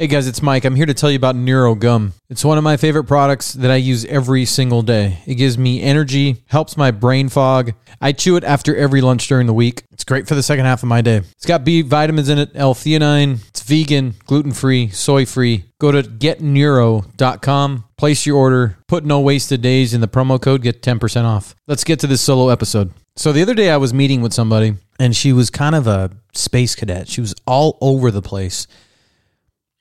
Hey guys, it's Mike. I'm here to tell you about Neuro Gum. It's one of my favorite products that I use every single day. It gives me energy, helps my brain fog. I chew it after every lunch during the week. It's great for the second half of my day. It's got B vitamins in it, L-theanine. It's vegan, gluten-free, soy-free. Go to getneuro.com, place your order, put no wasted days in the promo code, get 10% off. Let's get to this solo episode. So the other day I was meeting with somebody and she was kind of a space cadet. She was all over the place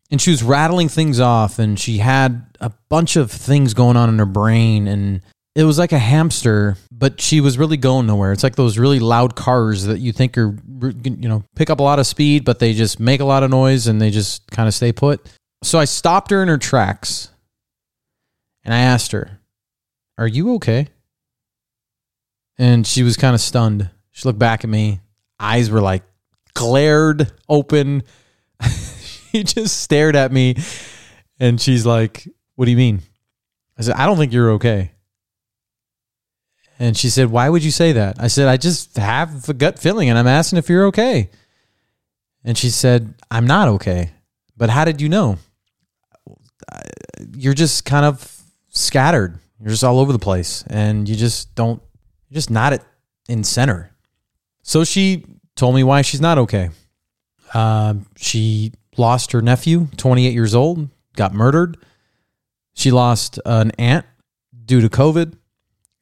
and she was rattling things off and she had a bunch of things going on in her brain and it was like a hamster but she was really going nowhere. It's like those really loud cars that you think are you know pick up a lot of speed but they just make a lot of noise and they just kind of stay put. So i stopped her in her tracks and i asked her are you okay? And she was kind of stunned. She looked back at me. Eyes were like glared open she just stared at me and she's like, What do you mean? I said, I don't think you're okay. And she said, Why would you say that? I said, I just have a gut feeling and I'm asking if you're okay. And she said, I'm not okay. But how did you know? You're just kind of scattered. You're just all over the place and you just don't, you're just not at, in center. So she told me why she's not okay. Uh, she lost her nephew, 28 years old, got murdered. She lost an aunt due to COVID,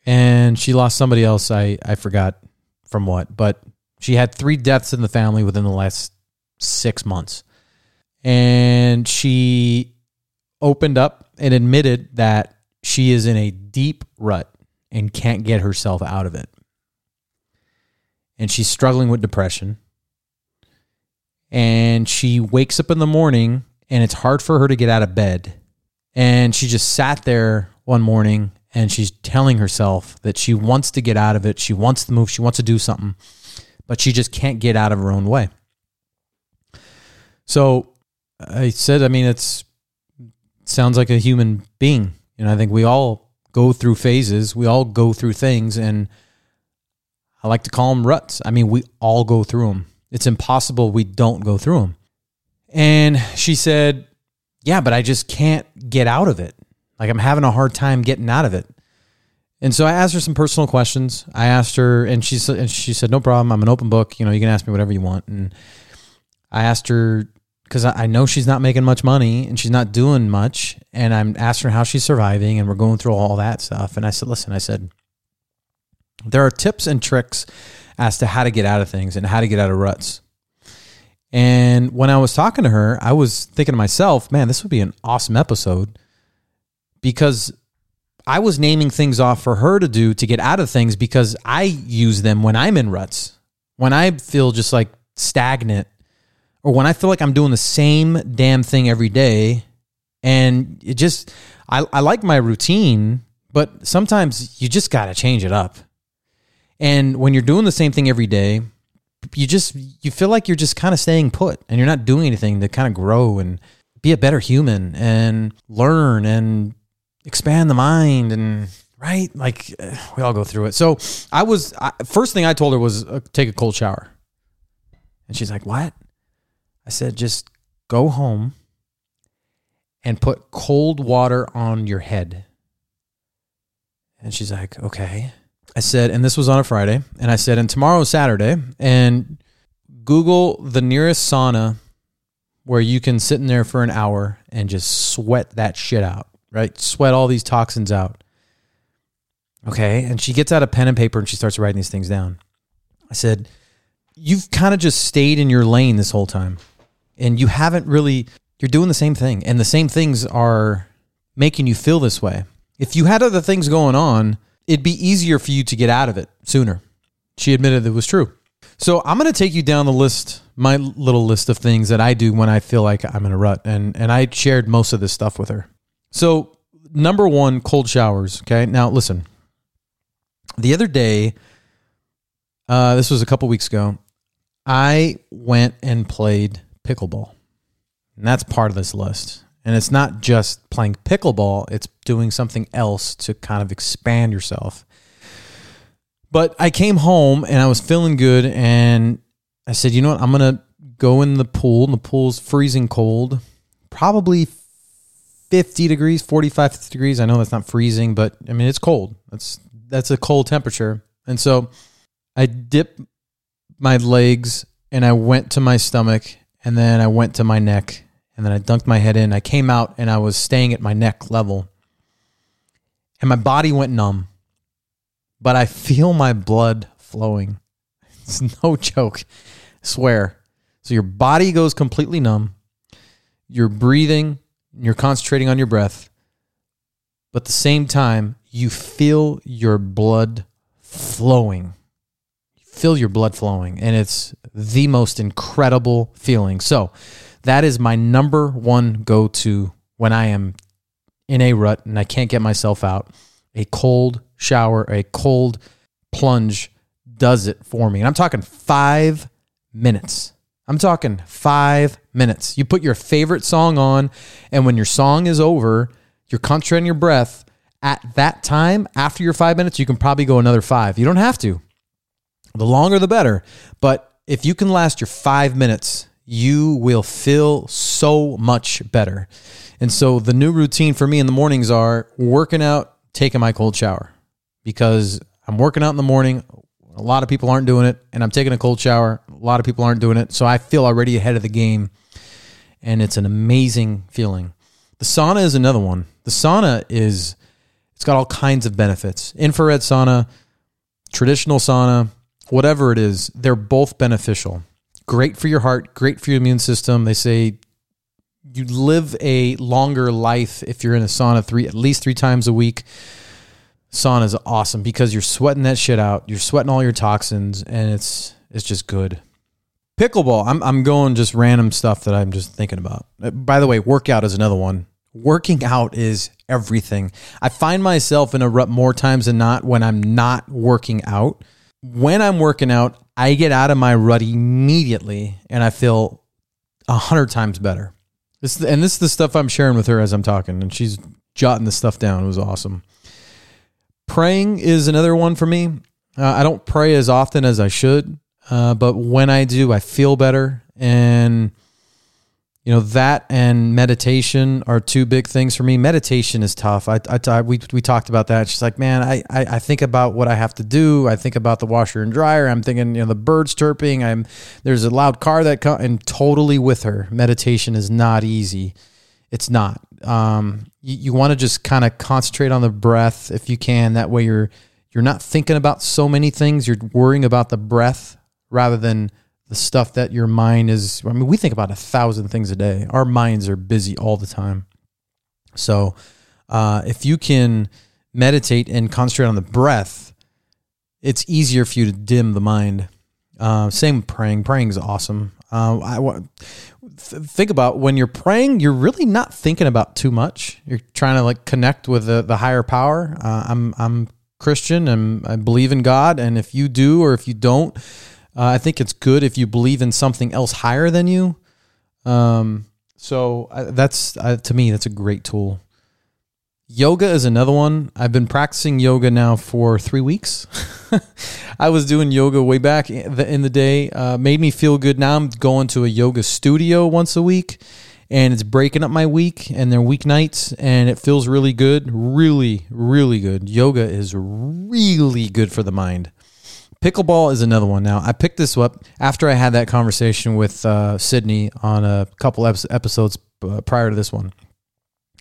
and she lost somebody else. I, I forgot from what, but she had three deaths in the family within the last six months. And she opened up and admitted that she is in a deep rut and can't get herself out of it. And she's struggling with depression and she wakes up in the morning and it's hard for her to get out of bed. And she just sat there one morning and she's telling herself that she wants to get out of it. She wants to move. She wants to do something, but she just can't get out of her own way. So I said, I mean, it's sounds like a human being. You know, I think we all go through phases. We all go through things, and I like to call them ruts. I mean, we all go through them. It's impossible we don't go through them. And she said, Yeah, but I just can't get out of it. Like I'm having a hard time getting out of it. And so I asked her some personal questions. I asked her, and she said, and she said, "No problem. I'm an open book. You know, you can ask me whatever you want." And I asked her because I know she's not making much money and she's not doing much, and I'm asking her how she's surviving, and we're going through all that stuff. And I said, "Listen," I said, "There are tips and tricks as to how to get out of things and how to get out of ruts. And when I was talking to her, I was thinking to myself, man, this would be an awesome episode because I was naming things off for her to do to get out of things because I use them when I'm in ruts. When I feel just like stagnant or when I feel like I'm doing the same damn thing every day and it just I, I like my routine, but sometimes you just gotta change it up. And when you're doing the same thing every day, you just you feel like you're just kind of staying put and you're not doing anything to kind of grow and be a better human and learn and expand the mind and right? Like we all go through it. So i was I, first thing i told her was uh, take a cold shower. And she's like what? I said just go home and put cold water on your head. And she's like okay I said, and this was on a Friday, and I said, and tomorrow is Saturday, and Google the nearest sauna where you can sit in there for an hour and just sweat that shit out, right? Sweat all these toxins out. Okay. And she gets out a pen and paper and she starts writing these things down. I said, You've kind of just stayed in your lane this whole time, and you haven't really, you're doing the same thing, and the same things are making you feel this way. If you had other things going on, it'd be easier for you to get out of it sooner. She admitted it was true. So I'm going to take you down the list, my little list of things that I do when I feel like I'm in a rut, and and I shared most of this stuff with her. So number one, cold showers. Okay, now listen. The other day, uh, this was a couple weeks ago, I went and played pickleball, and that's part of this list. And it's not just playing pickleball, it's doing something else to kind of expand yourself. But I came home and I was feeling good and I said, you know what? I'm going to go in the pool. And the pool's freezing cold. probably 50 degrees, 45 50 degrees. I know that's not freezing, but I mean, it's cold. That's, that's a cold temperature. And so I dip my legs and I went to my stomach and then I went to my neck and then I dunked my head in. I came out and I was staying at my neck level. And my body went numb. But I feel my blood flowing. It's no joke. I swear. So your body goes completely numb. You're breathing, you're concentrating on your breath. But at the same time, you feel your blood flowing. You feel your blood flowing, and it's the most incredible feeling. So, that is my number one go to when I am in a rut and I can't get myself out. A cold shower, a cold plunge does it for me. And I'm talking five minutes. I'm talking five minutes. You put your favorite song on, and when your song is over, you're concentrating your breath. At that time, after your five minutes, you can probably go another five. You don't have to. The longer, the better. But if you can last your five minutes, you will feel so much better. And so the new routine for me in the mornings are working out, taking my cold shower because I'm working out in the morning. A lot of people aren't doing it, and I'm taking a cold shower. A lot of people aren't doing it. So I feel already ahead of the game, and it's an amazing feeling. The sauna is another one. The sauna is, it's got all kinds of benefits. Infrared sauna, traditional sauna, whatever it is, they're both beneficial. Great for your heart, great for your immune system. They say you live a longer life if you're in a sauna three at least three times a week sauna is awesome because you're sweating that shit out. You're sweating all your toxins, and it's it's just good. Pickleball. I'm I'm going just random stuff that I'm just thinking about. Uh, by the way, workout is another one. Working out is everything. I find myself in a rut more times than not when I'm not working out. When I'm working out, I get out of my rut immediately, and I feel a hundred times better. This and this is the stuff I'm sharing with her as I'm talking, and she's jotting the stuff down. It was awesome. Praying is another one for me. Uh, I don't pray as often as I should, uh, but when I do, I feel better. And, you know, that and meditation are two big things for me. Meditation is tough. I, I, we, we talked about that. She's like, man, I, I, I think about what I have to do. I think about the washer and dryer. I'm thinking, you know, the birds chirping. I'm, there's a loud car that comes, and totally with her. Meditation is not easy. It's not. Um, you, you want to just kind of concentrate on the breath if you can. That way you're you're not thinking about so many things. You're worrying about the breath rather than the stuff that your mind is. I mean, we think about a thousand things a day. Our minds are busy all the time. So, uh, if you can meditate and concentrate on the breath, it's easier for you to dim the mind. Uh, same praying. Praying is awesome. Uh, I, think about when you're praying, you're really not thinking about too much. You're trying to like connect with the, the higher power. Uh, I'm I'm Christian and I believe in God, and if you do or if you don't, uh, I think it's good if you believe in something else higher than you. Um, so uh, that's uh, to me that's a great tool. Yoga is another one. I've been practicing yoga now for three weeks. I was doing yoga way back in the day. Uh, made me feel good. Now I'm going to a yoga studio once a week, and it's breaking up my week and their weeknights, and it feels really good. Really, really good. Yoga is really good for the mind. Pickleball is another one. Now I picked this up after I had that conversation with uh, Sydney on a couple episodes uh, prior to this one.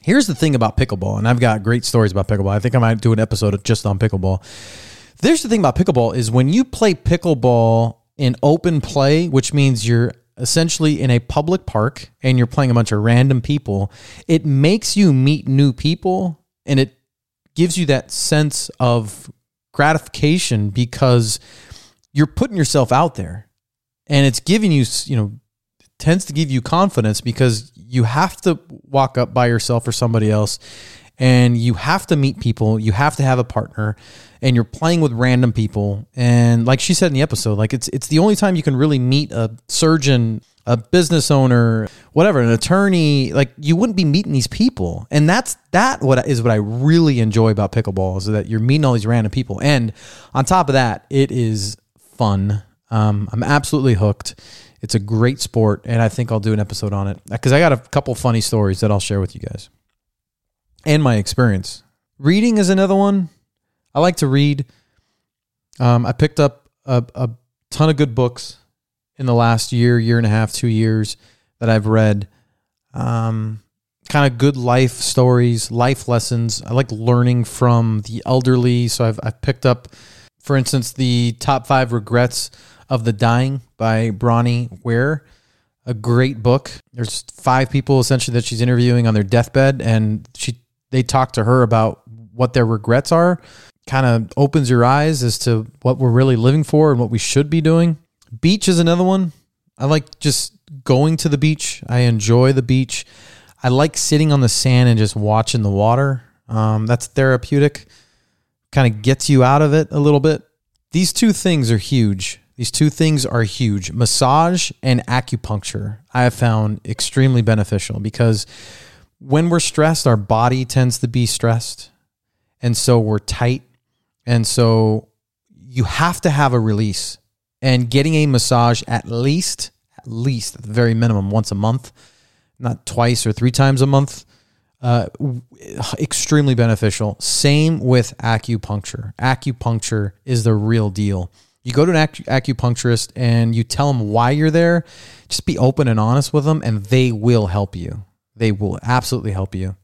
Here's the thing about pickleball, and I've got great stories about pickleball. I think I might do an episode just on pickleball. There's the thing about pickleball is when you play pickleball in open play, which means you're essentially in a public park and you're playing a bunch of random people, it makes you meet new people and it gives you that sense of gratification because you're putting yourself out there. And it's giving you, you know, tends to give you confidence because you have to walk up by yourself or somebody else and you have to meet people. You have to have a partner and you're playing with random people. And like she said in the episode like it's it's the only time you can really meet a surgeon a business owner whatever an attorney like you wouldn't be meeting these people. And that's that what is what i really enjoy about pickleball is that you're meeting all these random people. And on top of that it is fun. Um, i'm absolutely hooked. It's a great sport, and I think I'll do an episode on it. Because I got a couple funny stories that I'll share with you guys. And my experience. Reading is another one. I like to read. Um, I picked up a, a ton of good books in the last year, year and a half, two years that I've read. Um, kind of good life stories, life lessons. I like learning from the elderly. So I've, I've picked up, for instance, the top five regrets of the dying by Bronnie Ware. A great book. There's five people essentially that she's interviewing on their deathbed, and she they talk to her about what their regrets are. Kind of opens your eyes as to what we're really living for and what we should be doing. Beach is another one. I like just going to the beach. I enjoy the beach. I like sitting on the sand and just watching the water. Um, that's therapeutic. Kind of gets you out of it a little bit. These two things are huge. These two things are huge. Massage and acupuncture I have found extremely beneficial because when we're stressed, our body tends to be stressed. And so we're tight. And so you have to have a release. And getting a massage at least, at least, at the very minimum, once a month, not twice or three times a month, uh, extremely beneficial. Same with acupuncture. Acupuncture is the real deal. You go to an acu- acupuncturist and you tell them why you're there. Just be open and honest with them, and they will help you. They will absolutely help you.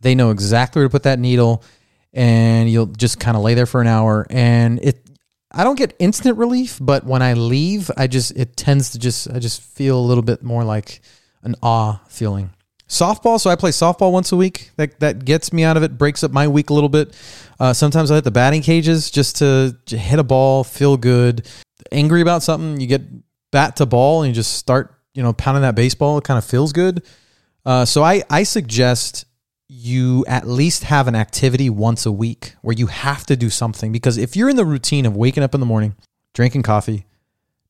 They know exactly where to put that needle, and you'll just kind of lay there for an hour. And it, I don't get instant relief, but when I leave, I just it tends to just I just feel a little bit more like an awe feeling. Softball, so I play softball once a week. That that gets me out of it, breaks up my week a little bit. Uh, sometimes I hit the batting cages just to hit a ball, feel good. Angry about something, you get bat to ball and you just start, you know, pounding that baseball. It kind of feels good. Uh, so I, I suggest you at least have an activity once a week where you have to do something because if you're in the routine of waking up in the morning, drinking coffee,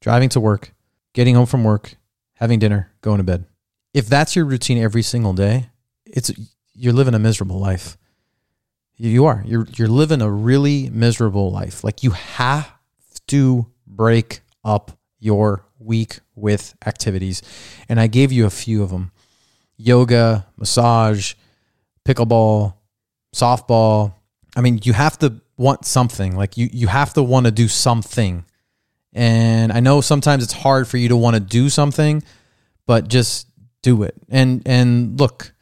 driving to work, getting home from work, having dinner, going to bed. If that's your routine every single day, it's you're living a miserable life. You are. You're you're living a really miserable life. Like you have to break up your week with activities. And I gave you a few of them yoga, massage, pickleball, softball. I mean, you have to want something. Like you you have to want to do something. And I know sometimes it's hard for you to want to do something, but just do it. And and look,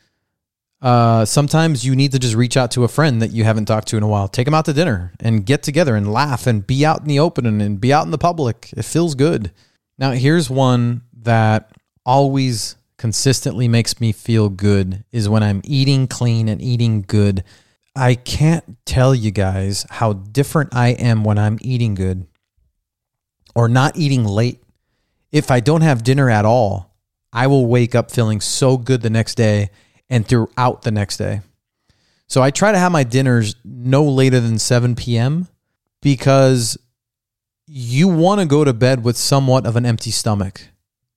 uh, sometimes you need to just reach out to a friend that you haven't talked to in a while. Take them out to dinner and get together and laugh and be out in the open and, and be out in the public. It feels good. Now, here's one that always consistently makes me feel good is when I'm eating clean and eating good. I can't tell you guys how different I am when I'm eating good or not eating late. If I don't have dinner at all, I will wake up feeling so good the next day and throughout the next day. So I try to have my dinners no later than 7 p.m. because you want to go to bed with somewhat of an empty stomach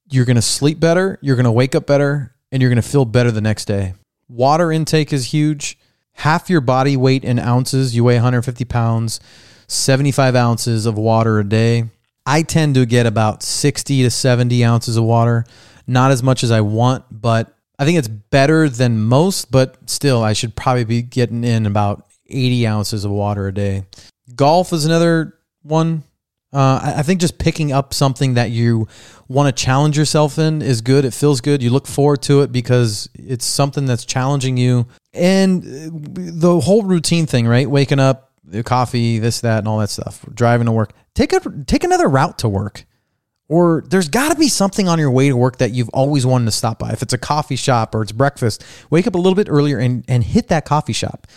you're going to sleep better, you're going to wake up better, and you're going to feel better the next day. Water intake is huge. Half your body weight in ounces, you weigh 150 pounds, 75 ounces of water a day. I tend to get about 60 to 70 ounces of water. Not as much as I want, but I think it's better than most, but still, I should probably be getting in about 80 ounces of water a day. Golf is another one. Uh, I think just picking up something that you want to challenge yourself in is good. It feels good. You look forward to it because it's something that's challenging you. And the whole routine thing, right? Waking up, the coffee, this, that, and all that stuff. Driving to work. Take a take another route to work. Or there's got to be something on your way to work that you've always wanted to stop by. If it's a coffee shop or it's breakfast, wake up a little bit earlier and, and hit that coffee shop.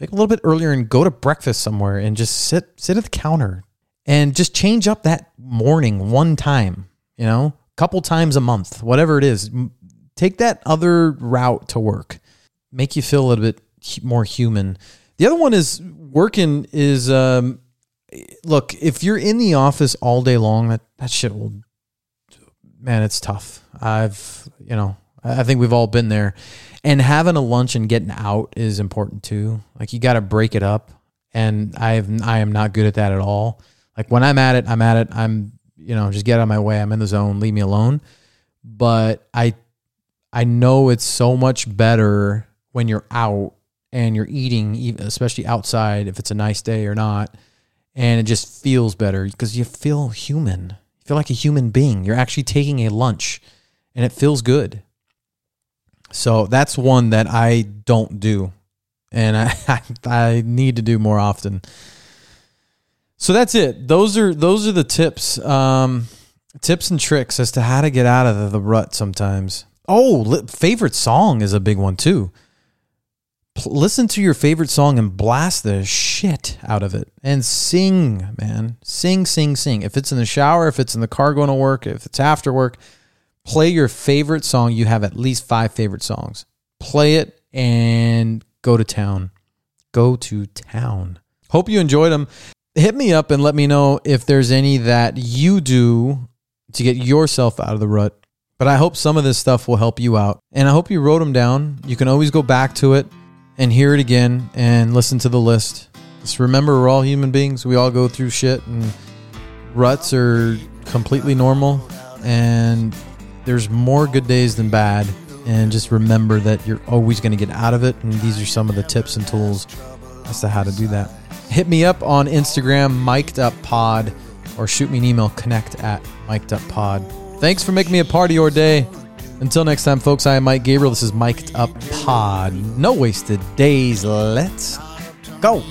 Wake up a little bit earlier and go to breakfast somewhere and just sit sit at the counter and just change up that morning one time, you know, couple times a month, whatever it is. Take that other route to work, make you feel a little bit more human. The other one is working is, um, look, if you're in the office all day long, that, that shit will, man, it's tough. I've, you know, I think we've all been there. And having a lunch and getting out is important too. Like you got to break it up. And I've, I am not good at that at all. Like when I'm at it, I'm at it. I'm you know, just get out of my way. I'm in the zone. Leave me alone. But I, I know it's so much better when you're out and you're eating, especially outside, if it's a nice day or not, and it just feels better because you feel human. You feel like a human being. You're actually taking a lunch, and it feels good. So that's one that I don't do, and I I need to do more often. So that's it. Those are those are the tips, um, tips and tricks as to how to get out of the, the rut. Sometimes. Oh, favorite song is a big one too. P- listen to your favorite song and blast the shit out of it and sing, man. Sing, sing, sing. If it's in the shower, if it's in the car going to work, if it's after work, play your favorite song. You have at least five favorite songs. Play it and go to town. Go to town. Hope you enjoyed them hit me up and let me know if there's any that you do to get yourself out of the rut. But I hope some of this stuff will help you out. And I hope you wrote them down. You can always go back to it and hear it again and listen to the list. Just remember, we're all human beings. We all go through shit, and ruts are completely normal. And there's more good days than bad. And just remember that you're always going to get out of it. And these are some of the tips and tools as to how to do that hit me up on Instagram, mic'd up pod, or shoot me an email, connect at mic'd up pod. Thanks for making me a part of your day. Until next time, folks, I am Mike Gabriel. This is Mic'd Up Pod. No wasted days. Let's go.